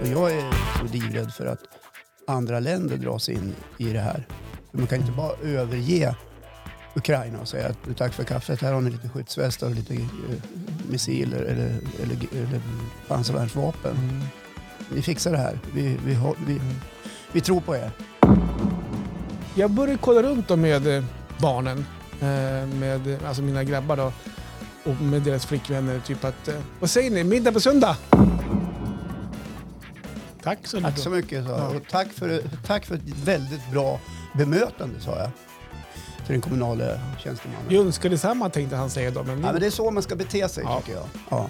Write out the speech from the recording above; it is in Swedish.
Och jag är så livrädd för att andra länder dras in i det här. För man kan inte bara överge Ukraina och säga att tack för kaffet, här har ni lite skyddsvästar och lite eh, missiler eller, eller, eller pansarvärnsvapen. Mm. Vi fixar det här. Vi, vi, vi, vi tror på er. Jag började kolla runt då med eh, barnen, eh, med alltså mina grabbar då, och med deras flickvänner. Typ att, vad säger ni, middag på söndag? Tack så Tack så mycket sa jag. Ja. Och tack för, tack för ett väldigt bra bemötande sa jag. Till den kommunala tjänstemannen. Jag önskar detsamma tänkte han säga då. Men, Ja, men det är så man ska bete sig Ja. tycker jag. Ja.